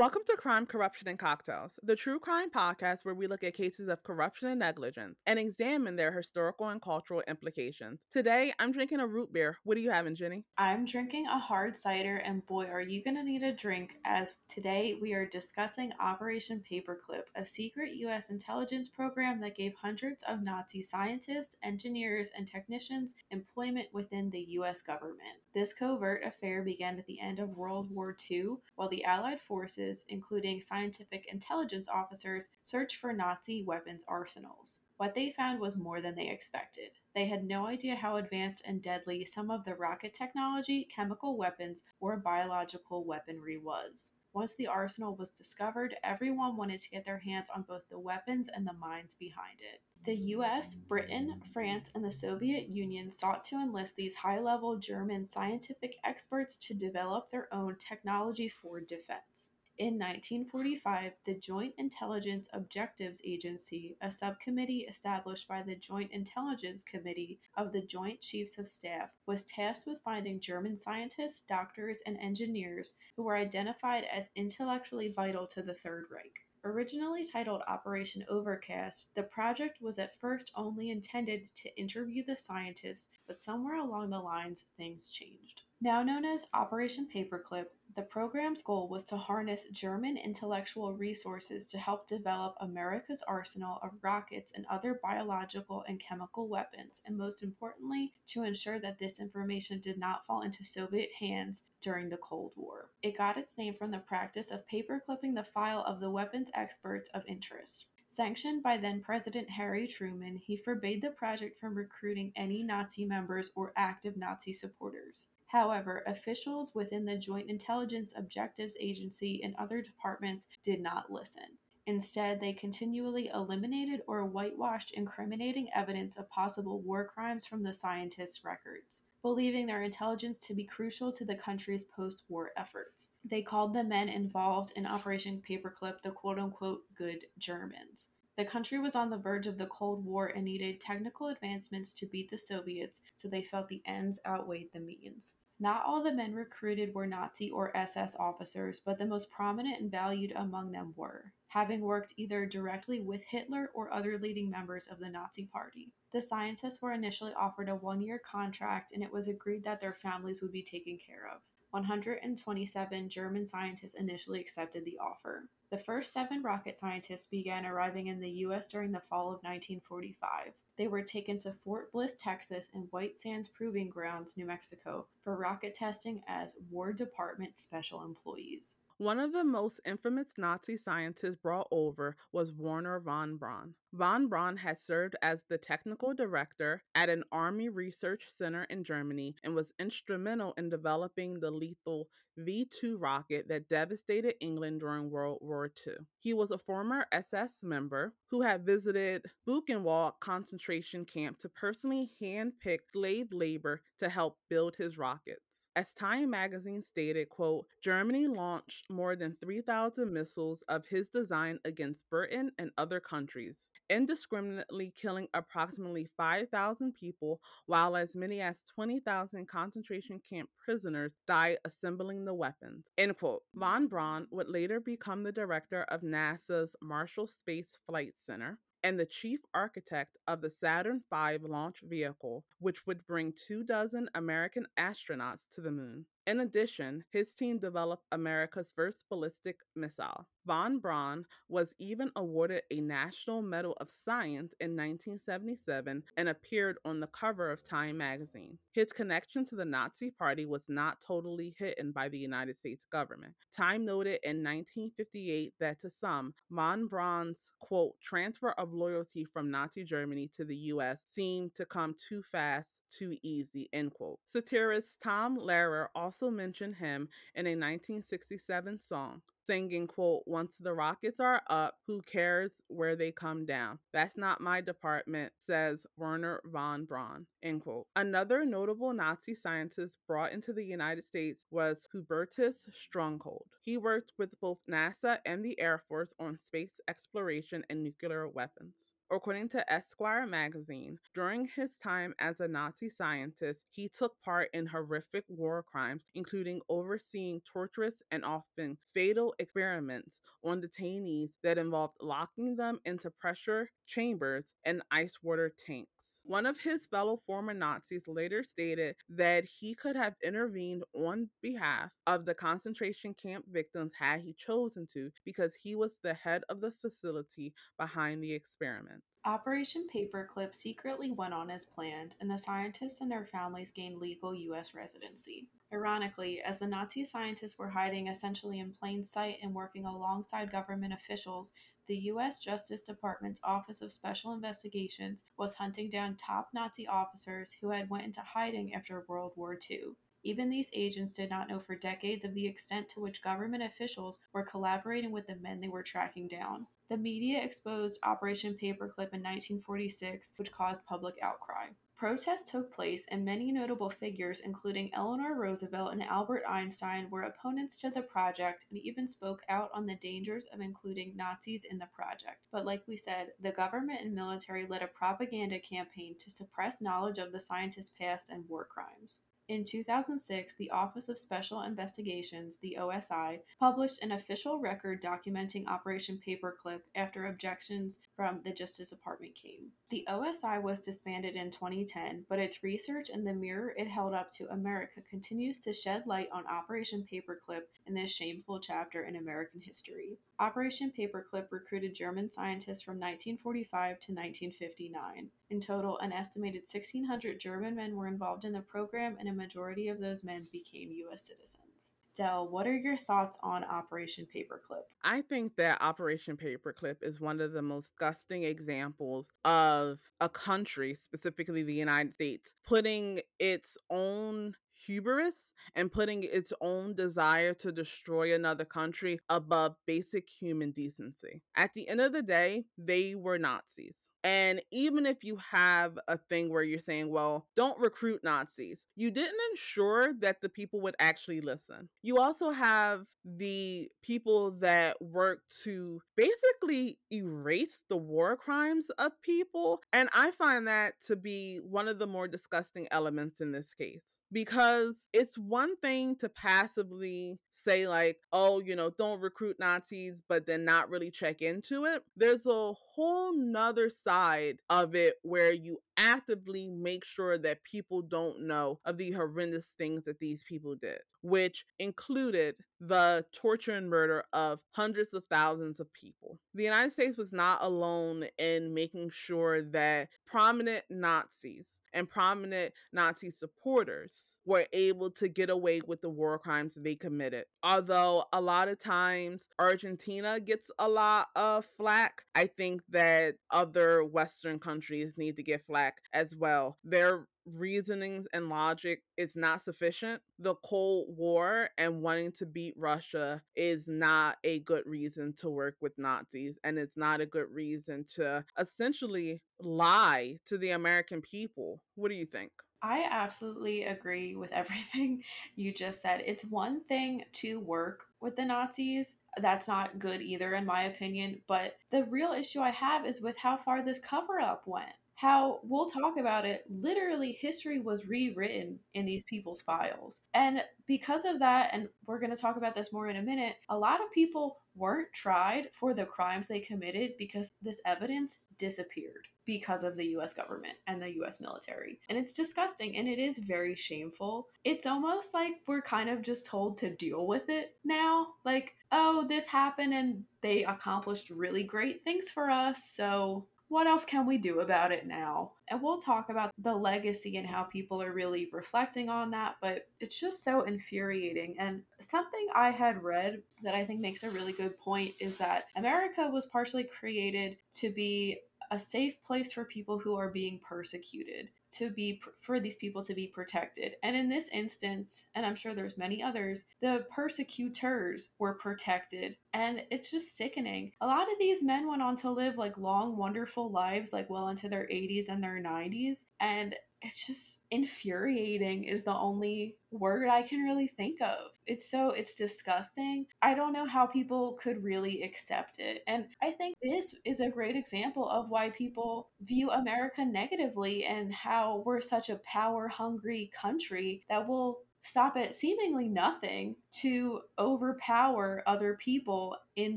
Welcome to Crime, Corruption, and Cocktails, the true crime podcast where we look at cases of corruption and negligence and examine their historical and cultural implications. Today, I'm drinking a root beer. What are you having, Jenny? I'm drinking a hard cider, and boy, are you going to need a drink as today we are discussing Operation Paperclip, a secret U.S. intelligence program that gave hundreds of Nazi scientists, engineers, and technicians employment within the U.S. government. This covert affair began at the end of World War II while the Allied forces including scientific intelligence officers, searched for Nazi weapons arsenals. What they found was more than they expected. They had no idea how advanced and deadly some of the rocket technology, chemical weapons, or biological weaponry was. Once the arsenal was discovered, everyone wanted to get their hands on both the weapons and the minds behind it. The US, Britain, France, and the Soviet Union sought to enlist these high level German scientific experts to develop their own technology for defense. In 1945, the Joint Intelligence Objectives Agency, a subcommittee established by the Joint Intelligence Committee of the Joint Chiefs of Staff, was tasked with finding German scientists, doctors, and engineers who were identified as intellectually vital to the Third Reich. Originally titled Operation Overcast, the project was at first only intended to interview the scientists, but somewhere along the lines, things changed. Now known as Operation Paperclip, the program's goal was to harness German intellectual resources to help develop America's arsenal of rockets and other biological and chemical weapons, and most importantly, to ensure that this information did not fall into Soviet hands during the Cold War. It got its name from the practice of paperclipping the file of the weapons experts of interest. Sanctioned by then President Harry Truman, he forbade the project from recruiting any Nazi members or active Nazi supporters. However, officials within the Joint Intelligence Objectives Agency and other departments did not listen. Instead, they continually eliminated or whitewashed incriminating evidence of possible war crimes from the scientists' records, believing their intelligence to be crucial to the country's post war efforts. They called the men involved in Operation Paperclip the quote unquote good Germans. The country was on the verge of the Cold War and needed technical advancements to beat the Soviets, so they felt the ends outweighed the means. Not all the men recruited were Nazi or SS officers, but the most prominent and valued among them were, having worked either directly with Hitler or other leading members of the Nazi Party. The scientists were initially offered a one year contract, and it was agreed that their families would be taken care of. 127 German scientists initially accepted the offer. The first seven rocket scientists began arriving in the U.S. during the fall of 1945. They were taken to Fort Bliss, Texas, and White Sands Proving Grounds, New Mexico, for rocket testing as War Department special employees. One of the most infamous Nazi scientists brought over was Wernher von Braun. Von Braun had served as the technical director at an Army research center in Germany and was instrumental in developing the lethal V 2 rocket that devastated England during World War II. He was a former SS member who had visited Buchenwald concentration camp to personally handpick slave labor to help build his rockets. As Time magazine stated, quote, Germany launched more than 3,000 missiles of his design against Britain and other countries, indiscriminately killing approximately 5,000 people, while as many as 20,000 concentration camp prisoners died assembling the weapons. End quote. Von Braun would later become the director of NASA's Marshall Space Flight Center and the chief architect of the Saturn V launch vehicle, which would bring two dozen American astronauts to the moon. In addition, his team developed America's first ballistic missile. Von Braun was even awarded a National Medal of Science in 1977 and appeared on the cover of Time magazine. His connection to the Nazi Party was not totally hidden by the United States government. Time noted in 1958 that to some, von Braun's quote, transfer of loyalty from Nazi Germany to the US seemed to come too fast, too easy, end quote. Satirist Tom Lehrer also mentioned him in a 1967 song singing quote once the rockets are up who cares where they come down? That's not my department says wernher von braun end quote. Another notable nazi scientist brought into the united states was hubertus strughold. He worked with both nasa and the air force on space exploration and nuclear weapons According to Esquire magazine, during his time as a Nazi scientist, he took part in horrific war crimes, including overseeing torturous and often fatal experiments on detainees that involved locking them into pressure chambers and ice water tanks. One of his fellow former Nazis later stated that he could have intervened on behalf of the concentration camp victims had he chosen to because he was the head of the facility behind the experiments. Operation Paperclip secretly went on as planned, and the scientists and their families gained legal U.S. residency. Ironically, as the Nazi scientists were hiding essentially in plain sight and working alongside government officials, the U.S. Justice Department's Office of Special Investigations was hunting down top Nazi officers who had went into hiding after World War II. Even these agents did not know for decades of the extent to which government officials were collaborating with the men they were tracking down. The media exposed Operation Paperclip in 1946, which caused public outcry. Protests took place, and many notable figures, including Eleanor Roosevelt and Albert Einstein, were opponents to the project and even spoke out on the dangers of including Nazis in the project. But, like we said, the government and military led a propaganda campaign to suppress knowledge of the scientists' past and war crimes. In 2006, the Office of Special Investigations, the OSI, published an official record documenting Operation Paperclip after objections from the Justice Department came. The OSI was disbanded in 2010, but its research and the mirror it held up to America continues to shed light on Operation Paperclip in this shameful chapter in American history. Operation Paperclip recruited German scientists from 1945 to 1959. In total, an estimated 1,600 German men were involved in the program, and a majority of those men became U.S. citizens. Dell, what are your thoughts on Operation Paperclip? I think that Operation Paperclip is one of the most disgusting examples of a country, specifically the United States, putting its own hubris and putting its own desire to destroy another country above basic human decency. At the end of the day, they were Nazis. And even if you have a thing where you're saying, well, don't recruit Nazis, you didn't ensure that the people would actually listen. You also have the people that work to basically erase the war crimes of people. And I find that to be one of the more disgusting elements in this case because it's one thing to passively say like oh you know don't recruit nazis but then not really check into it. There's a whole nother side of it where you actively make sure that people don't know of the horrendous things that these people did, which included the torture and murder of hundreds of thousands of people. The United States was not alone in making sure that prominent Nazis and prominent Nazi supporters were able to get away with the war crimes they committed. Although a lot of times Argentina gets a lot of flack, I think that other Western countries need to get flack as well. Their reasonings and logic is not sufficient. The Cold War and wanting to beat Russia is not a good reason to work with Nazis, and it's not a good reason to essentially lie to the American people. What do you think? I absolutely agree with everything you just said. It's one thing to work with the Nazis. That's not good either, in my opinion. But the real issue I have is with how far this cover up went how we'll talk about it literally history was rewritten in these people's files and because of that and we're going to talk about this more in a minute a lot of people weren't tried for the crimes they committed because this evidence disappeared because of the US government and the US military. And it's disgusting and it is very shameful. It's almost like we're kind of just told to deal with it now. Like, oh, this happened and they accomplished really great things for us, so what else can we do about it now? And we'll talk about the legacy and how people are really reflecting on that, but it's just so infuriating. And something I had read that I think makes a really good point is that America was partially created to be a safe place for people who are being persecuted. to be for these people to be protected. And in this instance, and I'm sure there's many others, the persecutors were protected. And it's just sickening. A lot of these men went on to live like long, wonderful lives, like well into their 80s and their 90s. And it's just infuriating is the only word I can really think of. It's so it's disgusting. I don't know how people could really accept it. And I think this is a great example of why people view America negatively and how we're such a power hungry country that will stop at seemingly nothing to overpower other people in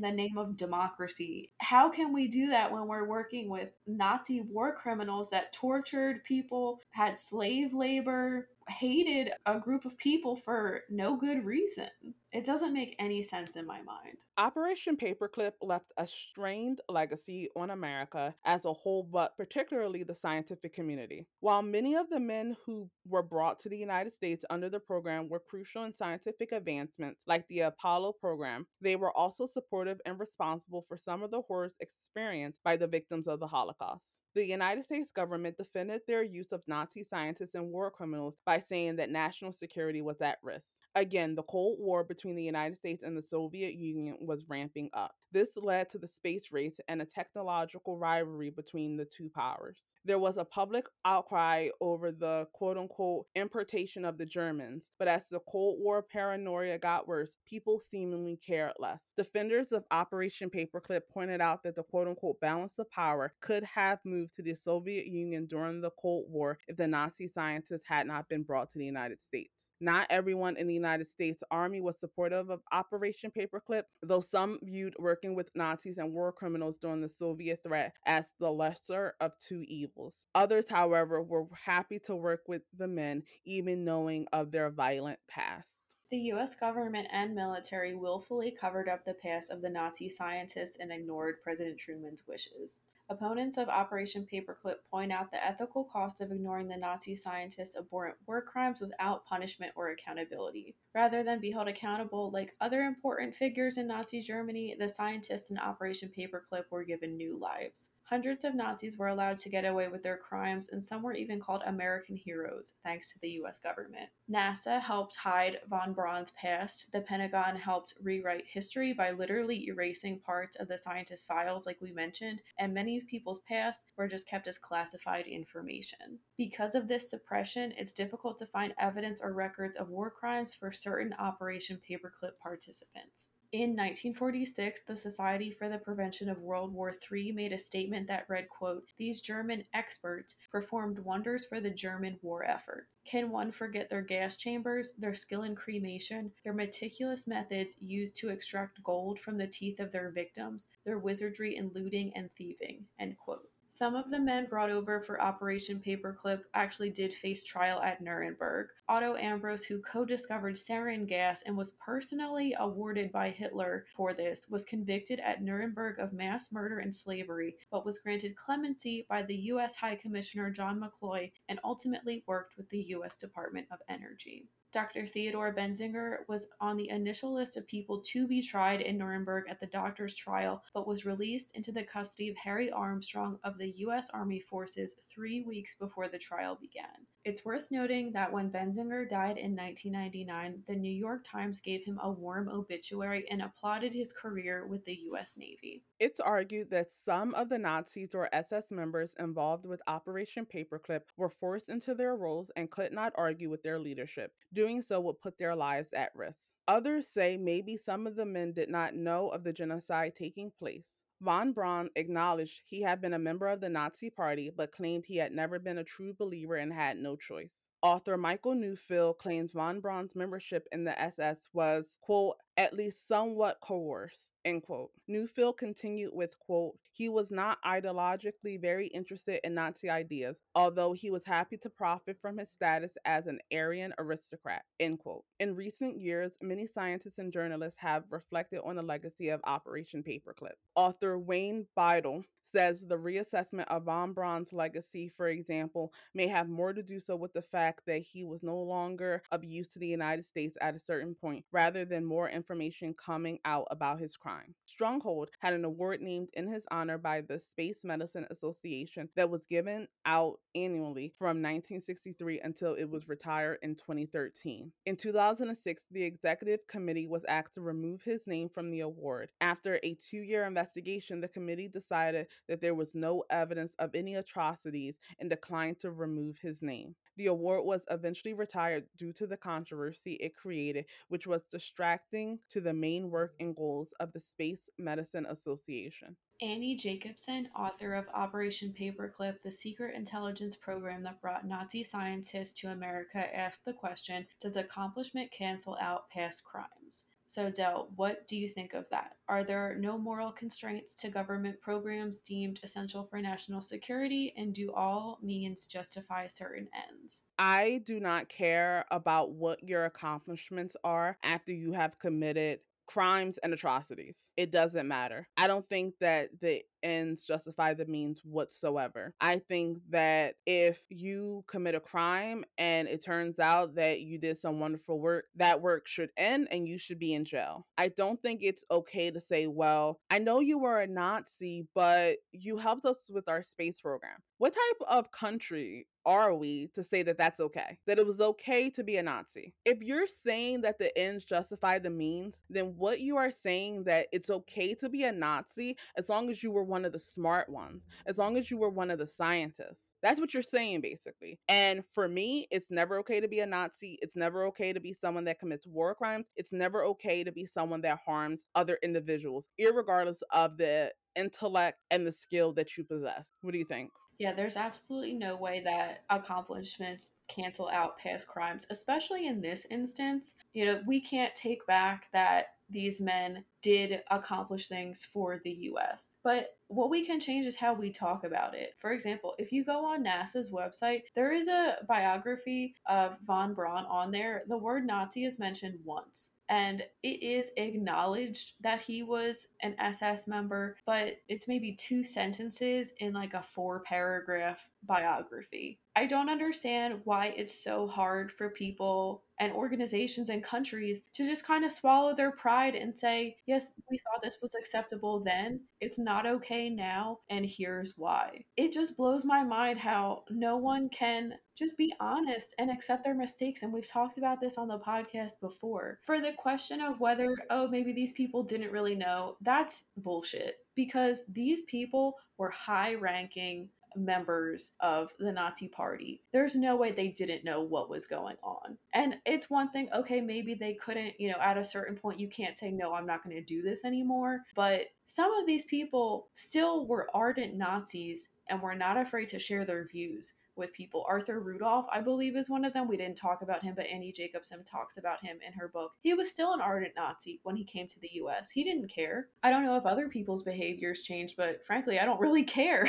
the name of democracy. How can we do that when we're working with Nazi war criminals that tortured people, had slave labor, hated a group of people for no good reason. It doesn't make any sense in my mind. Operation Paperclip left a strained legacy on America as a whole, but particularly the scientific community. While many of the men who were brought to the United States under the program were crucial in scientific advancements like the Apollo program, they were also supportive and responsible for some of the horrors experienced by the victims of the Holocaust. The United States government defended their use of Nazi scientists and war criminals by saying that national security was at risk. Again, the Cold War between the United States and the Soviet Union was ramping up. This led to the space race and a technological rivalry between the two powers. There was a public outcry over the quote unquote importation of the Germans, but as the Cold War paranoia got worse, people seemingly cared less. Defenders of Operation Paperclip pointed out that the quote unquote balance of power could have moved to the Soviet Union during the Cold War if the Nazi scientists had not been brought to the United States. Not everyone in the United States Army was supportive of Operation Paperclip, though some viewed working with Nazis and war criminals during the Soviet threat as the lesser of two evils. Others, however, were happy to work with the men, even knowing of their violent past. The US government and military willfully covered up the past of the Nazi scientists and ignored President Truman's wishes. Opponents of Operation Paperclip point out the ethical cost of ignoring the Nazi scientists' abhorrent war crimes without punishment or accountability. Rather than be held accountable like other important figures in Nazi Germany, the scientists in Operation Paperclip were given new lives. Hundreds of Nazis were allowed to get away with their crimes, and some were even called American heroes, thanks to the US government. NASA helped hide von Braun's past. The Pentagon helped rewrite history by literally erasing parts of the scientist's files, like we mentioned, and many people's past were just kept as classified information. Because of this suppression, it's difficult to find evidence or records of war crimes for certain Operation Paperclip participants. In 1946, the Society for the Prevention of World War III made a statement that read, quote, These German experts performed wonders for the German war effort. Can one forget their gas chambers, their skill in cremation, their meticulous methods used to extract gold from the teeth of their victims, their wizardry in looting and thieving, end quote. Some of the men brought over for Operation Paperclip actually did face trial at Nuremberg. Otto Ambros, who co discovered sarin gas and was personally awarded by Hitler for this, was convicted at Nuremberg of mass murder and slavery, but was granted clemency by the U.S. High Commissioner John McCloy and ultimately worked with the U.S. Department of Energy. Dr. Theodore Benzinger was on the initial list of people to be tried in Nuremberg at the doctor's trial, but was released into the custody of Harry Armstrong of the U.S. Army Forces three weeks before the trial began. It's worth noting that when Benzinger died in 1999, the New York Times gave him a warm obituary and applauded his career with the U.S. Navy. It's argued that some of the Nazis or SS members involved with Operation Paperclip were forced into their roles and could not argue with their leadership. Doing so would put their lives at risk. Others say maybe some of the men did not know of the genocide taking place. Von Braun acknowledged he had been a member of the Nazi Party, but claimed he had never been a true believer and had no choice. Author Michael Neufeld claims von Braun's membership in the SS was, quote, at least somewhat coerced, end quote. Neufeld continued with, quote, he was not ideologically very interested in Nazi ideas, although he was happy to profit from his status as an Aryan aristocrat, end quote. In recent years, many scientists and journalists have reflected on the legacy of Operation Paperclip. Author Wayne Biddle says the reassessment of von Braun's legacy, for example, may have more to do so with the fact that he was no longer of use to the United States at a certain point, rather than more information coming out about his crimes. Strughold had an award named in his honor by the Space Medicine Association that was given out annually from 1963 until it was retired in 2013. In 2006, the executive committee was asked to remove his name from the award. After a two year investigation, the committee decided that there was no evidence of any atrocities and declined to remove his name. The award was eventually retired due to the controversy it created, which was distracting to the main work mm-hmm. and goals of the Space Medicine Association. Annie Jacobsen, author of Operation Paperclip, the secret intelligence program that brought Nazi scientists to America, asked the question Does accomplishment cancel out past crimes? So, Del, what do you think of that? Are there no moral constraints to government programs deemed essential for national security, and do all means justify certain ends? I do not care about what your accomplishments are after you have committed crimes and atrocities. It doesn't matter. I don't think that the ends justify the means whatsoever. I think that if you commit a crime and it turns out that you did some wonderful work, that work should end and you should be in jail. I don't think it's okay to say, well, I know you were a Nazi, but you helped us with our space program. What type of country are we to say that that's okay? That it was okay to be a Nazi? If you're saying that the ends justify the means, then what you are saying that it's okay to be a Nazi as long as you were one of the smart ones, as long as you were one of the scientists. That's what you're saying, basically. And for me, it's never okay to be a Nazi. It's never okay to be someone that commits war crimes. It's never okay to be someone that harms other individuals, regardless of the intellect and the skill that you possess. What do you think? Yeah, there's absolutely no way that accomplishments cancel out past crimes, especially in this instance. You know, we can't take back that these men did accomplish things for the US. But what we can change is how we talk about it. For example, if you go on NASA's website, there is a biography of von Braun on there. The word Nazi is mentioned once and it is acknowledged that he was an SS member, but it's maybe two sentences in like a four paragraph biography. I don't understand why it's so hard for people and organizations and countries to just kind of swallow their pride and say, yes, we thought this was acceptable then. It's not okay now. And here's why. It just blows my mind how no one can just be honest and accept their mistakes. And we've talked about this on the podcast before. For the question of whether, oh, maybe these people didn't really know, that's bullshit because these people were high ranking members of the Nazi party. There's no way they didn't know what was going on. And it's one thing, okay, maybe they couldn't, you know, at a certain point, you can't say, no, I'm not going to do this anymore. But some of these people still were ardent Nazis and were not afraid to share their views with people. Arthur Rudolph, I believe, is one of them. We didn't talk about him, but Annie Jacobsen talks about him in her book. He was still an ardent Nazi when he came to the US. He didn't care. I don't know if other people's behaviors changed, but frankly, I don't really care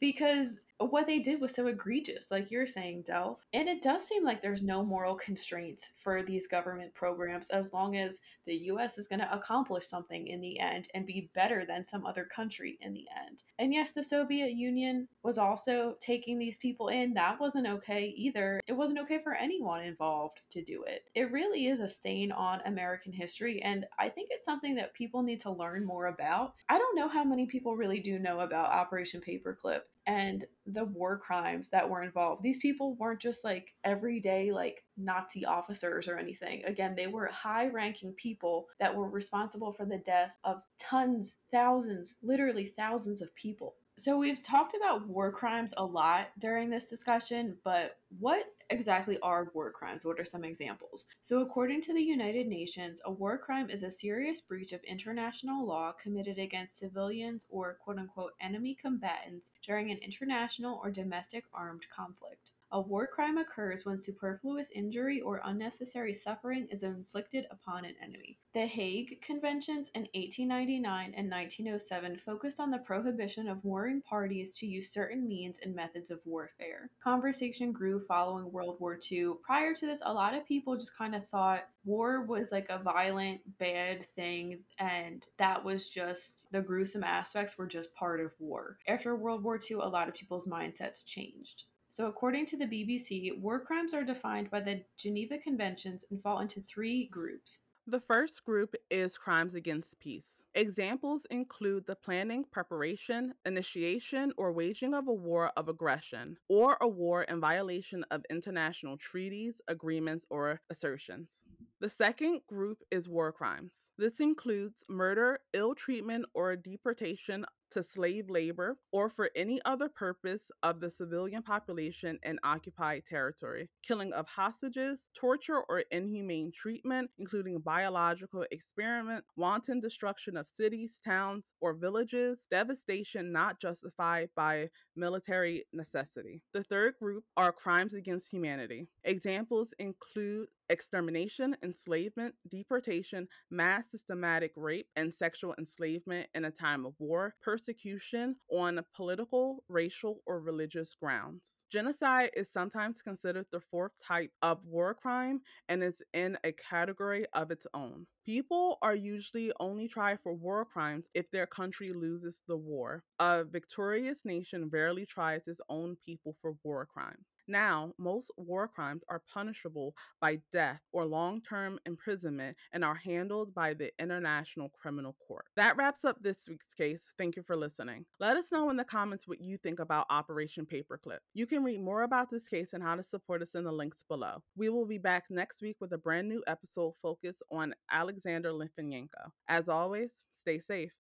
because what they did was so egregious, like you're saying, Del. And it does seem like there's no moral constraints for these government programs as long as the US is going to accomplish something in the end and be better than some other country in the end. And yes, the Soviet Union was also taking these people in. That wasn't okay either. It wasn't okay for anyone involved to do it. It really is a stain on American history, and I think it's something that people need to learn more about. I don't know how many people really do know about Operation Paperclip and the war crimes that were involved. These people weren't just like everyday like Nazi officers or anything. Again, they were high ranking people that were responsible for the deaths of tons, thousands, literally thousands of people. So we've talked about war crimes a lot during this discussion, but what exactly are war crimes? What are some examples? So, according to the United Nations, a war crime is a serious breach of international law committed against civilians or quote unquote enemy combatants during an international or domestic armed conflict. A war crime occurs when superfluous injury or unnecessary suffering is inflicted upon an enemy. The Hague Conventions in 1899 and 1907 focused on the prohibition of warring parties to use certain means and methods of warfare. Conversation grew following World War II. Prior to this, a lot of people just kind of thought war was like a violent, bad thing, and that was just the gruesome aspects were just part of war. After World War II, a lot of people's mindsets changed. So, according to the BBC, war crimes are defined by the Geneva Conventions and fall into three groups. The first group is crimes against peace. Examples include the planning, preparation, initiation, or waging of a war of aggression, or a war in violation of international treaties, agreements, or assertions. The second group is war crimes. This includes murder, ill treatment, or deportation to slave labor or for any other purpose of the civilian population in occupied territory, killing of hostages, torture or inhumane treatment, including biological experiment, wanton destruction of cities, towns, or villages, devastation not justified by military necessity. The third group are crimes against humanity. Examples include extermination, enslavement, deportation, mass systematic rape, and sexual enslavement in a time of war, persecution on political, racial, or religious grounds. Genocide is sometimes considered the fourth type of war crime and is in a category of its own. People are usually only tried for war crimes if their country loses the war. A victorious nation rarely tries its own people for war crimes. Now, most war crimes are punishable by death or long term imprisonment and are handled by the International Criminal Court. That wraps up this week's case. Thank you for listening. Let us know in the comments what you think about Operation Paperclip. You can read more about this case and how to support us in the links below. We will be back next week with a brand new episode focused on Alexander Litvinenko. As always, stay safe.